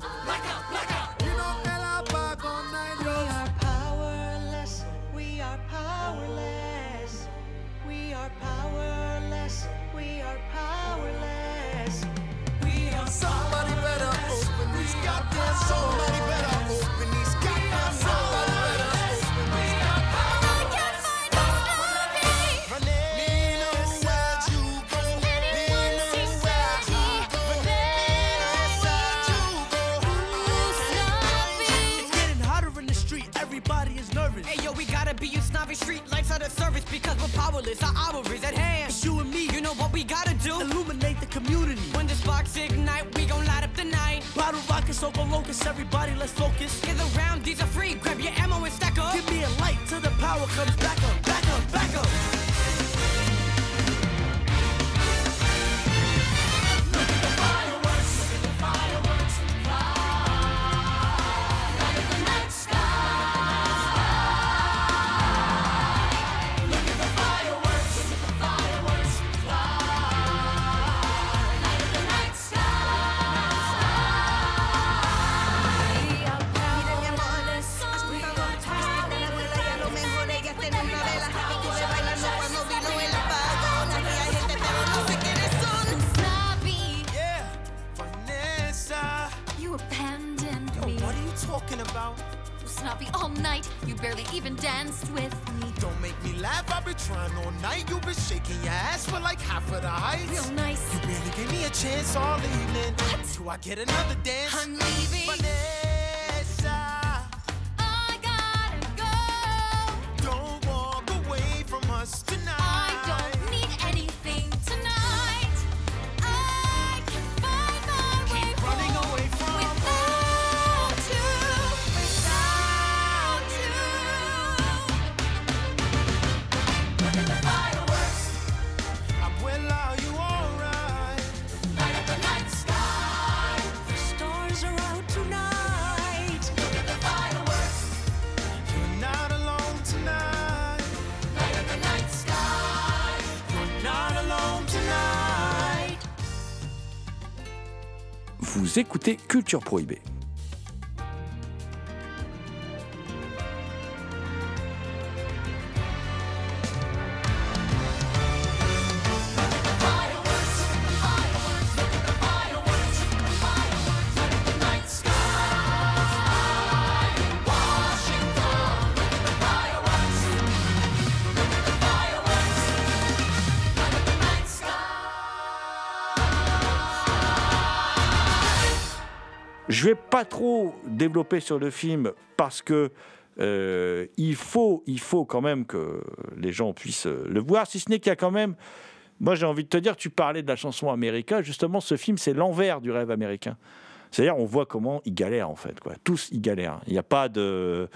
Vous écoutez Culture Prohibée. Pas trop développer sur le film parce que euh, il, faut, il faut quand même que les gens puissent le voir, si ce n'est qu'il y a quand même... Moi j'ai envie de te dire, tu parlais de la chanson américaine, justement ce film c'est l'envers du rêve américain. C'est-à-dire, on voit comment ils galèrent en fait. Quoi. Tous, ils galèrent. Il n'y a pas de.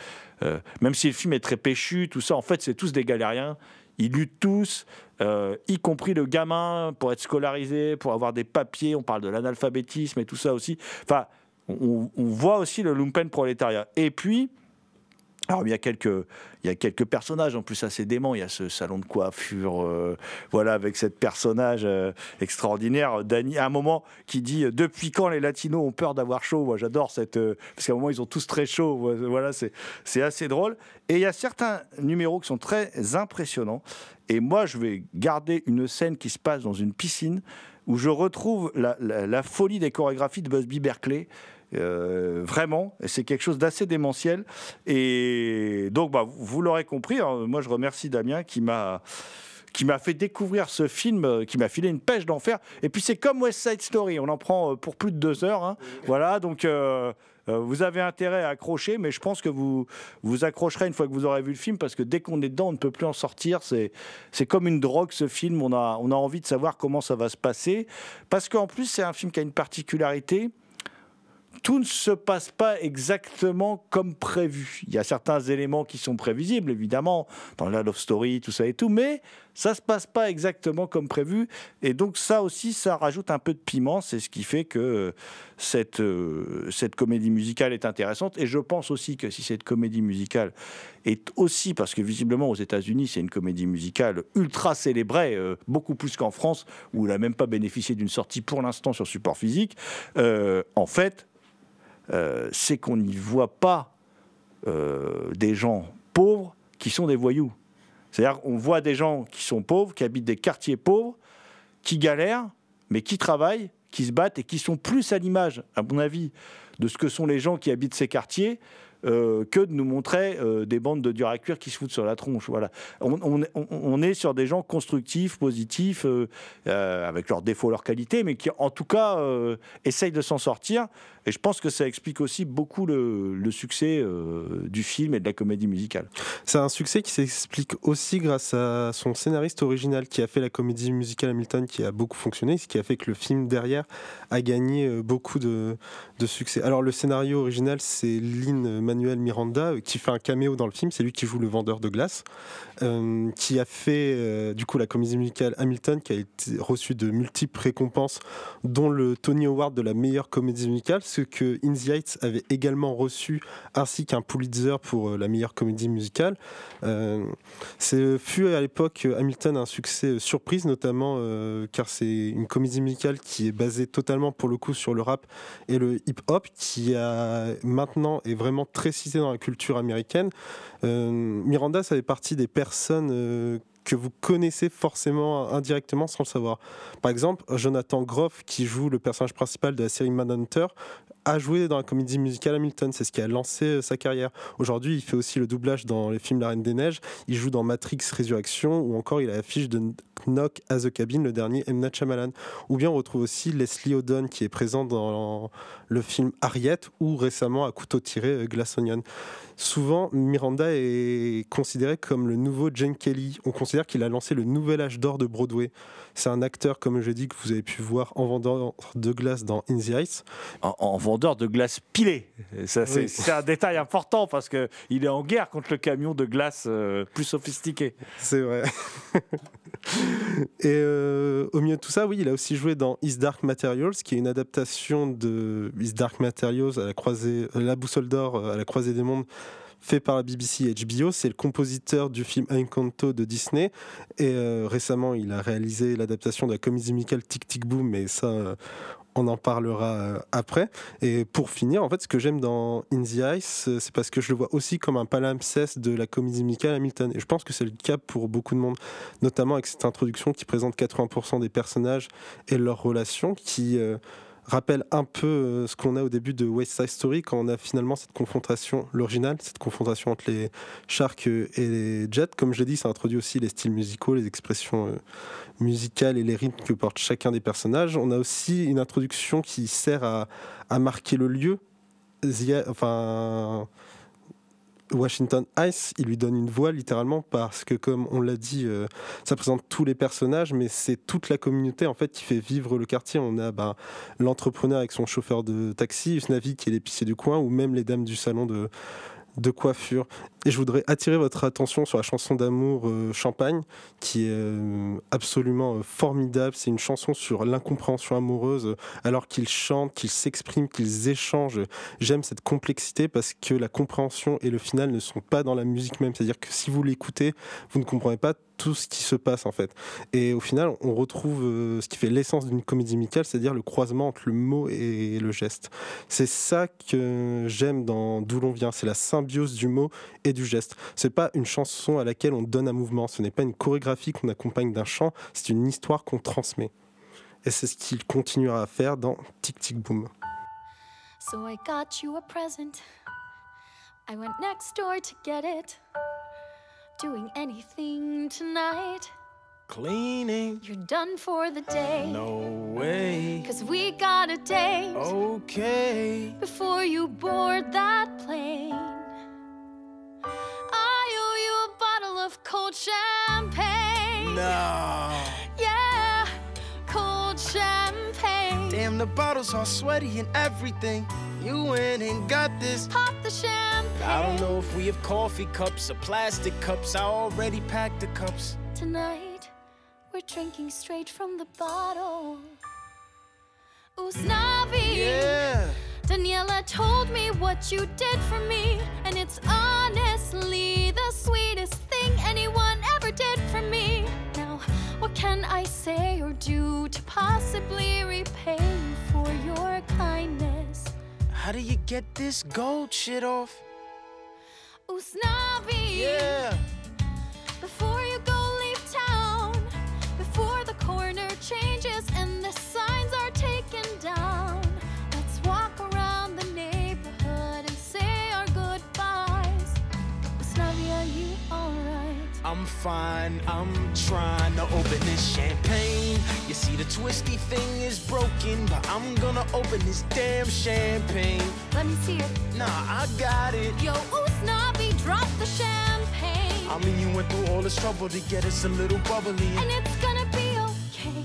Euh, même si le film est très péchu, tout ça, en fait, c'est tous des galériens. Ils luttent tous, euh, y compris le gamin, pour être scolarisé, pour avoir des papiers. On parle de l'analphabétisme et tout ça aussi. Enfin, on, voit aussi le lumpen prolétariat. Et puis, alors, il y, a quelques, il y a quelques personnages en plus assez déments. Il y a ce salon de coiffure, euh, voilà, avec cette personnage euh, extraordinaire, Dani, à un moment qui dit euh, Depuis quand les Latinos ont peur d'avoir chaud? Moi, j'adore cette. parce qu'à un moment, ils ont tous très chaud. Voilà, c'est assez drôle. Et il y a certains numéros qui sont très impressionnants. Et moi, je vais garder une scène qui se passe dans une piscine où je retrouve la, la folie des chorégraphies de Busby Berkeley. Euh, vraiment, c'est quelque chose d'assez démentiel. Et donc, bah, vous l'aurez compris, hein, moi je remercie Damien qui m'a qui m'a fait découvrir ce film, euh, qui m'a filé une pêche d'enfer. Et puis c'est comme West Side Story, on en prend euh, pour plus de deux heures. Hein. Voilà, donc vous avez intérêt à accrocher, mais je pense que vous vous accrocherez une fois que vous aurez vu le film, parce que dès qu'on est dedans, on ne peut plus en sortir. C'est c'est comme une drogue ce film. On a on a envie de savoir comment ça va se passer, parce qu'en plus c'est un film qui a une particularité tout ne se passe pas exactement comme prévu. Il y a certains éléments qui sont prévisibles, évidemment, dans la love story, tout ça et tout, mais ça se passe pas exactement comme prévu. Et donc ça aussi, ça rajoute un peu de piment. C'est ce qui fait que cette, euh, cette comédie musicale est intéressante. Et je pense aussi que si cette comédie musicale est aussi, parce que visiblement aux États-Unis, c'est une comédie musicale ultra célébrée, euh, beaucoup plus qu'en France, où elle n'a même pas bénéficié d'une sortie pour l'instant sur support physique, euh, en fait, euh, c'est qu'on n'y voit pas euh, des gens pauvres qui sont des voyous. C'est-à-dire qu'on voit des gens qui sont pauvres, qui habitent des quartiers pauvres, qui galèrent, mais qui travaillent, qui se battent et qui sont plus à l'image, à mon avis, de ce que sont les gens qui habitent ces quartiers euh, que de nous montrer des bandes de dur à cuire qui se foutent sur la tronche. Voilà. On, est sur des gens constructifs, positifs, avec leurs défauts, leurs qualités, mais qui en tout cas essayent de s'en sortir. Et je pense que ça explique aussi beaucoup le, succès du film et de la comédie musicale. C'est un succès qui s'explique aussi grâce à son scénariste original qui a fait la comédie musicale Hamilton, qui a beaucoup fonctionné, ce qui a fait que le film derrière a gagné beaucoup de, succès. Alors le scénario original, c'est Lynn Manuel Miranda, euh, qui fait un caméo dans le film, c'est lui qui joue le vendeur de glace, euh, qui a fait euh, du coup la comédie musicale Hamilton, qui a été reçu de multiples récompenses, dont le Tony Award de la meilleure comédie musicale, ce que In the Heights avait également reçu, ainsi qu'un Pulitzer pour la meilleure comédie musicale. c'est fut à l'époque Hamilton un succès surprise, notamment car c'est une comédie musicale qui est basée totalement pour le coup sur le rap et le hip-hop, qui a maintenant est vraiment très précisé dans la culture américaine. Euh, Miranda, ça fait partie des personnes euh, que vous connaissez forcément indirectement sans le savoir. Par exemple, Jonathan Groff, qui joue le personnage principal de la série Manhunter, a joué dans la comédie musicale Hamilton, c'est ce qui a lancé euh, sa carrière. Aujourd'hui, il fait aussi le doublage dans les films La Reine des Neiges, il joue dans Matrix Résurrection, ou encore il a l'affiche de Knock as a Cabin, le dernier M. Night Ou bien on retrouve aussi Leslie Odom qui est présent dans le film Harriet, ou récemment à couteau tiré euh, Glass Onion. Souvent, Miranda est considéré comme le nouveau Jane Kelly. On considère qu'il a lancé le nouvel âge d'or de Broadway. C'est un acteur, comme je dis, que vous avez pu voir en vendeur de glace dans In the Ice. En, vendeur de glace pilée. C'est un détail important parce qu'il est en guerre contre le camion de glace euh, plus sophistiqué. C'est vrai. Et euh, au milieu de tout ça, oui, il a aussi joué dans Is Dark Materials, qui est une adaptation de Is Dark Materials à la croisée, la boussole d'or à la croisée des mondes fait par la BBC HBO. C'est le compositeur du film Encanto de Disney. Et euh, récemment, il a réalisé l'adaptation de la comédie musicale Tic Tic Boom, mais ça, on en parlera euh, après. Et pour finir, en fait, ce que j'aime dans In the Ice, euh, c'est parce que je le vois aussi comme un palimpseste de la comédie musicale Hamilton. Et je pense que c'est le cas pour beaucoup de monde, notamment avec cette introduction qui présente 80% des personnages et leurs relations, qui euh, rappelle un peu euh, ce qu'on a au début de West Side Story quand on a finalement cette confrontation, l'original, cette confrontation entre les Sharks et les Jets. Comme je l'ai dit, ça introduit aussi les styles musicaux, les expressions euh, musicales et les rythmes que portent chacun des personnages. On a aussi une introduction qui sert à, à marquer le lieu. Enfin, Washington Ice, il lui donne une voix littéralement parce que, comme on l'a dit, euh, ça présente tous les personnages, mais c'est toute la communauté en fait qui fait vivre le quartier. On a bah, l'entrepreneur avec son chauffeur de taxi, Usnavi qui est l'épicier du coin, ou même les dames du salon de, de coiffure. Et je voudrais attirer votre attention sur la chanson d'amour euh, Champagne, qui est euh, absolument euh, formidable. C'est une chanson sur l'incompréhension amoureuse, alors qu'ils chantent, qu'ils s'expriment, qu'ils échangent. J'aime cette complexité parce que la compréhension et le final ne sont pas dans la musique même. C'est-à-dire que si vous l'écoutez, vous ne comprenez pas tout ce qui se passe en fait. Et au final, on retrouve ce qui fait l'essence d'une comédie musicale, c'est-à-dire le croisement entre le mot et le geste. C'est ça que j'aime dans D'où l'on vient, c'est la symbiose du mot et du geste. C'est pas une chanson à laquelle on donne un mouvement, ce n'est pas une chorégraphie qu'on accompagne d'un chant, c'est une histoire qu'on transmet. Et c'est ce qu'il continuera à faire dans Tic Tic Boom. So I got you a present. I went next door to get it. Doing anything tonight? Cleaning. You're done for the day. No way. Cause we got a date. Okay. Before you board that plane. The bottle's all sweaty and everything. You went and got this. Pop the champagne. I don't know if we have coffee cups or plastic cups. I already packed the cups. Tonight, we're drinking straight from the bottle. Usnavi. Yeah. Daniela told me what you did for me, and it's honestly the sweetest thing anyone can I say or do to possibly repay you for your kindness? How do you get this gold shit off? Usnavi. Yeah. Before you go, leave town. Before the corner changes and the signs are taken down. Let's walk around the neighborhood and say our goodbyes. Usnavi, are you alright? I'm fine, I'm trying to open this champagne. You see, the twisty thing is broken, but I'm gonna open this damn champagne. Let me see it. Nah, I got it. Yo, Usnavi, drop the champagne. I mean, you went through all this trouble to get us a little bubbly. And it's gonna be okay.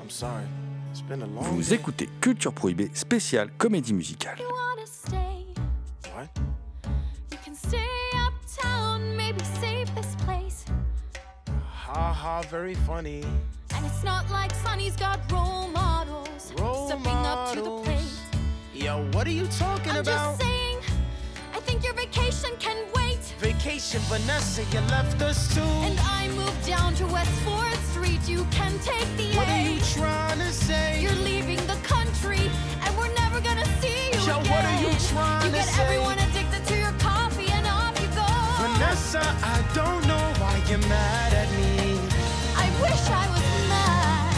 I'm sorry, it's been a long Vous day. écoutez Culture Prohibée spéciale comédie musicale. You wanna stay? What? You can stay uptown, maybe save this place. Ha ha, very funny. And it's not like Sonny's got role models Role stepping up to the models. plate. Yo, what are you talking I'm about? just saying, I think your vacation can wait. Vacation, Vanessa, you left us too. And I moved down to West 4th Street. You can take the what A. are you trying to say? You're leaving the country, and we're never gonna see you Yo, again. what are you trying You to get everyone addicted to your coffee, and off you go. Vanessa, I don't know you're mad at me. I wish I was mad.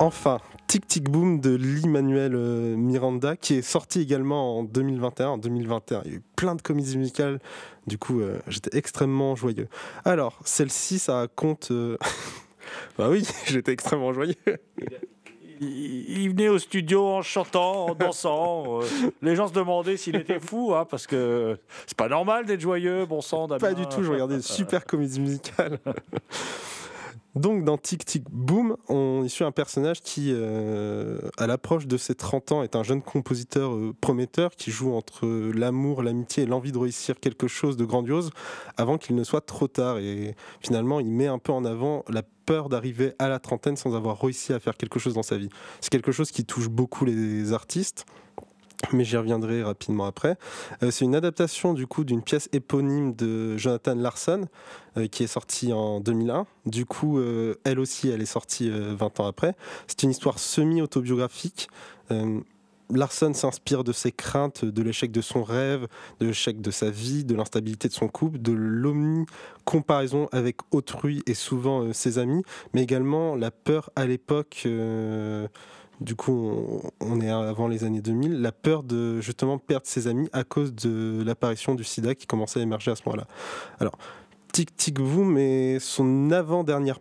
Enfin, Tic Tic Boom de Lee-Manuel euh, Miranda, qui est sorti également en 2021. En 2021, il y a eu plein de comédies musicales. Du coup, euh, j'étais extrêmement joyeux. Alors, celle-ci, ça compte. euh, bah oui, j'étais extrêmement joyeux. Il, il venait au studio en chantant, en dansant. euh, les gens se demandaient s'il était fou, hein, parce que c'est pas normal d'être joyeux, bon sang. Pas du tout, je regardais une super comédie musicale. Donc dans Tic Tic Boom, on y suit un personnage qui, euh, à l'approche de ses 30 ans, est un jeune compositeur euh, prometteur qui joue entre l'amour, l'amitié et l'envie de réussir quelque chose de grandiose avant qu'il ne soit trop tard. Et finalement, il met un peu en avant la peur d'arriver à la trentaine sans avoir réussi à faire quelque chose dans sa vie. C'est quelque chose qui touche beaucoup les artistes. Mais j'y reviendrai rapidement après. Euh, c'est une adaptation du coup d'une pièce éponyme de Jonathan Larson euh, qui est sortie en 2001. Du coup, euh, elle aussi, elle est sortie 20 ans après. C'est une histoire semi-autobiographique. Larson s'inspire de ses craintes, de l'échec de son rêve, de l'échec de sa vie, de l'instabilité de son couple, de l'omni-comparaison avec autrui et souvent ses amis, mais également la peur à l'époque du coup, on, est avant les années 2000, la peur de justement perdre ses amis à cause de l'apparition du sida qui commençait à émerger à ce moment-là. Alors, Tic Tic Boom est son avant-dernière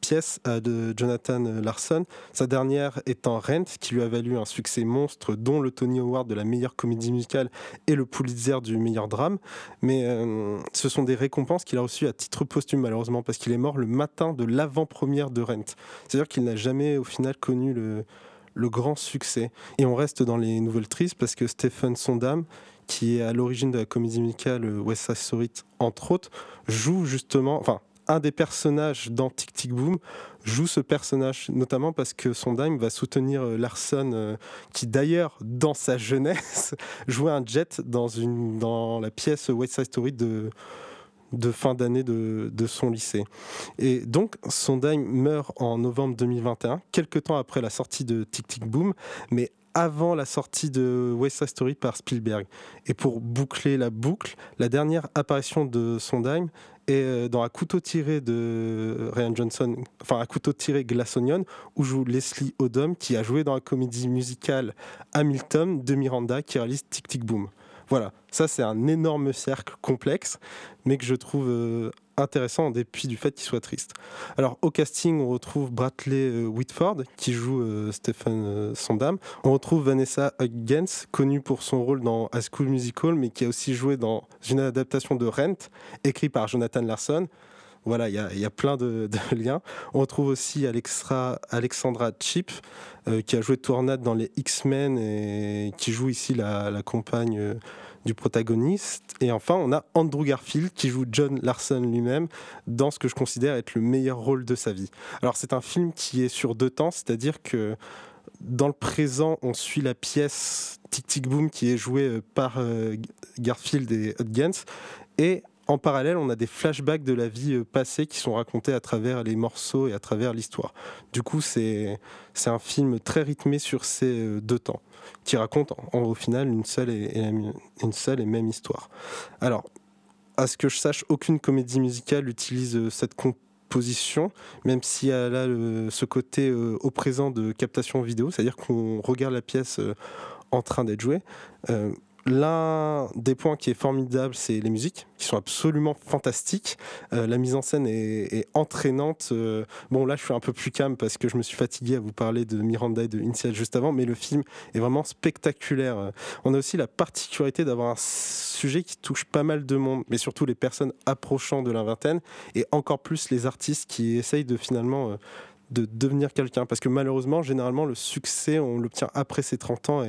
pièce de Jonathan Larson, sa dernière étant Rent, qui lui a valu un succès monstre, dont le Tony Award de la meilleure comédie musicale et le Pulitzer du meilleur drame. Mais euh, ce sont des récompenses qu'il a reçues à titre posthume, malheureusement, parce qu'il est mort le matin de l'avant-première de Rent. C'est-à-dire qu'il n'a jamais, au final, connu le, le grand succès. Et on reste dans les nouvelles tristes parce que Stephen Sondam, qui est à l'origine de la comédie musicale West Side Story, entre autres, joue justement, enfin, un des personnages dans Tic Tic Boom joue ce personnage, notamment parce que Sondheim va soutenir euh, Larson, euh, qui d'ailleurs, dans sa jeunesse, jouait un jet dans, une, dans la pièce West Side Story de, de fin d'année de, son lycée. Et donc, Sondheim meurt en novembre 2021, quelques temps après la sortie de Tic Tic Boom, mais avant la sortie de West Side Story par Spielberg. Et pour boucler la boucle, la dernière apparition de Sondheim est euh, dans Un couteau tiré de Ryan Johnson, enfin Un couteau tiré Glass Onion, où joue Leslie Odom, qui a joué dans la comédie musicale Hamilton de Miranda, qui réalise Tic Tic Boom. Voilà, ça c'est un énorme cercle complexe, mais que je trouve euh, intéressant en dépit du fait qu'il soit triste. Alors au casting, on retrouve Bradley euh, Whitford qui joue euh, Stephen Sondam. On retrouve Vanessa Hudgens, connue pour son rôle dans A School Musical, mais qui a aussi joué dans une adaptation de Rent, écrit par Jonathan Larson. Voilà, il y, a plein de, liens. On retrouve aussi Alexandra Chip, euh, qui a joué Tornade dans les X-Men et qui joue ici la, compagne euh, du protagoniste. Et enfin, on a Andrew Garfield qui joue John Larson lui-même dans ce que je considère être le meilleur rôle de sa vie. Alors, c'est un film qui est sur deux temps, c'est-à-dire que dans le présent, on suit la pièce Tic Tic Boom qui est jouée euh, par Garfield et Hudgens. Et en parallèle, on a des flashbacks de la vie euh, passée qui sont racontés à travers les morceaux et à travers l'histoire. Du coup, c'est un film très rythmé sur ces euh, deux temps, qui raconte en, au final une seule et, une seule et même histoire. Alors, à ce que je sache, aucune comédie musicale utilise euh, cette composition, même si elle a ce côté au présent de captation vidéo, c'est-à-dire qu'on regarde la pièce en train d'être jouée. L'un des points qui est formidable, c'est les musiques, qui sont absolument fantastiques. Euh, la mise en scène est, entraînante. Euh, bon, là, je suis un peu plus calme parce que je me suis fatigué à vous parler de Miranda et de Initial juste avant, mais le film est vraiment spectaculaire. On a aussi la particularité d'avoir un sujet qui touche pas mal de monde, mais surtout les personnes approchant de la vingtaine, et encore plus les artistes qui essayent de finalement euh, de devenir quelqu'un. Parce que malheureusement, généralement, le succès, on l'obtient après ses 30 ans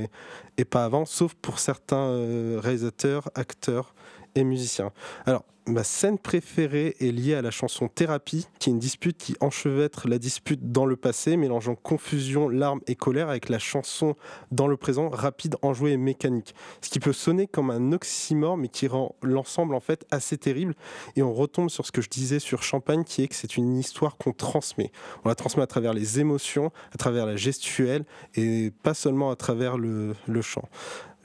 et, pas avant, sauf pour certains euh, réalisateurs, acteurs et musiciens. Alors, Ma scène préférée est liée à la chanson Thérapie, qui est une dispute qui enchevêtre la dispute dans le passé, mélangeant confusion, larmes et colère avec la chanson dans le présent, rapide, enjouée et mécanique. Ce qui peut sonner comme un oxymore, mais qui rend l'ensemble en fait assez terrible. Et on retombe sur ce que je disais sur Champagne, qui est que c'est une histoire qu'on transmet. On la transmet à travers les émotions, à travers la gestuelle, et pas seulement à travers le chant.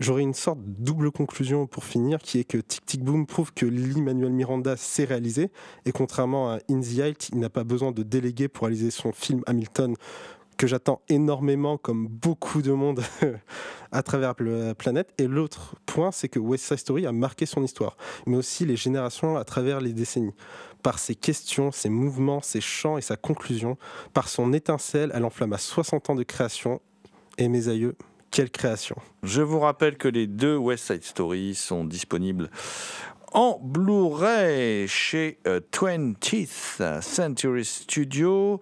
J'aurais une sorte de double conclusion pour finir, qui est que Tic Tic Boom prouve que l'Emmanuel Miranda s'est réalisé, et contrairement à In the Height, il n'a pas besoin de déléguer pour réaliser son film Hamilton, que j'attends énormément, comme beaucoup de monde à travers la planète. Et l'autre point, c'est que West Side Story a marqué son histoire, mais aussi les générations à travers les décennies. Par ses questions, ses mouvements, ses chants et sa conclusion, par son étincelle, elle enflamme à 60 ans de création. Et mes aïeux, quelle création Je vous rappelle que les deux West Side Story sont disponibles en Blu-ray chez 20th euh, Century Studio,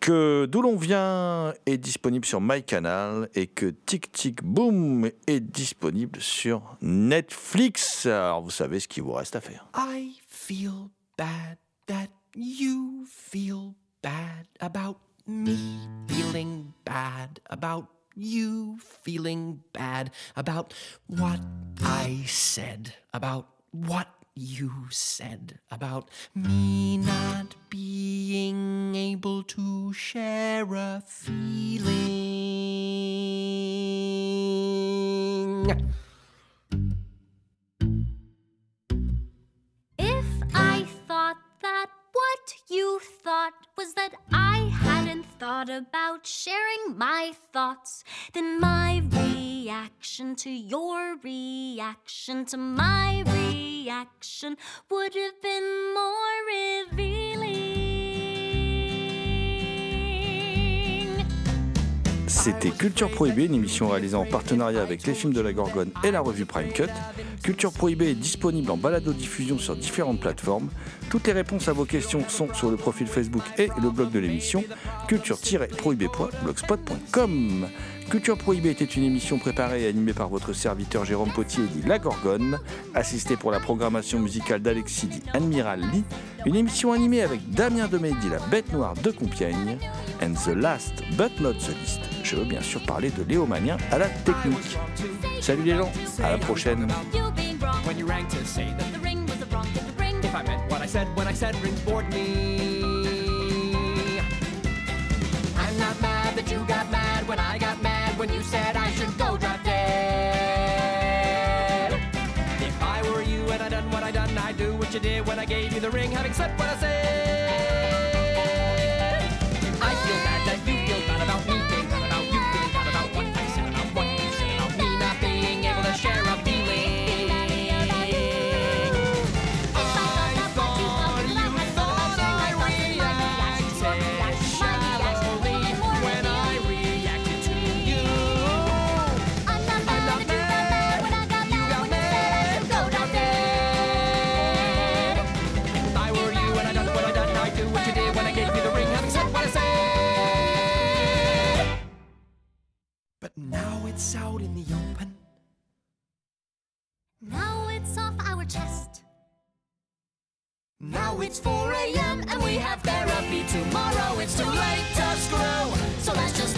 que d'où l'on vient est disponible sur MyCanal et que Tic Tic Boom est disponible sur Netflix. Alors vous savez ce qu'il vous reste à faire. I feel bad that you feel bad about me feeling bad about you feeling bad about what I said, about what you said, about me not being able to share a feeling. If I thought that what you thought was that I hadn't thought about sharing my thoughts, then my reaction to your reaction to my reaction would have been more revealing. C'était Culture Prohibée, une émission réalisée en partenariat avec les films de la Gorgone et la revue Prime Cut. Culture Prohibée est disponible en balado-diffusion sur différentes plateformes. Toutes les réponses à vos questions sont sur le profil Facebook et le blog de l'émission culture-prohibée.blogspot.com. Culture Prohibée était une émission préparée et animée par votre serviteur Jérôme Potier dit La Gorgone, assisté pour la programmation musicale d'Alexis dit Admiral Lee, une émission animée avec Damien Demey dit La Bête Noire de Compiègne, and the last but not the least, je veux bien sûr parler de Léo Manien à la technique. Salut les gens, à la prochaine. When I got mad when you said I should go drop dead. If I were you and I done what I done, I'd do what you did when I gave you the ring, having said what I said. Now it's out in the open. Now it's off our chest. Now it's 4 a.m. and we have therapy tomorrow. It's too late to screw, so let's just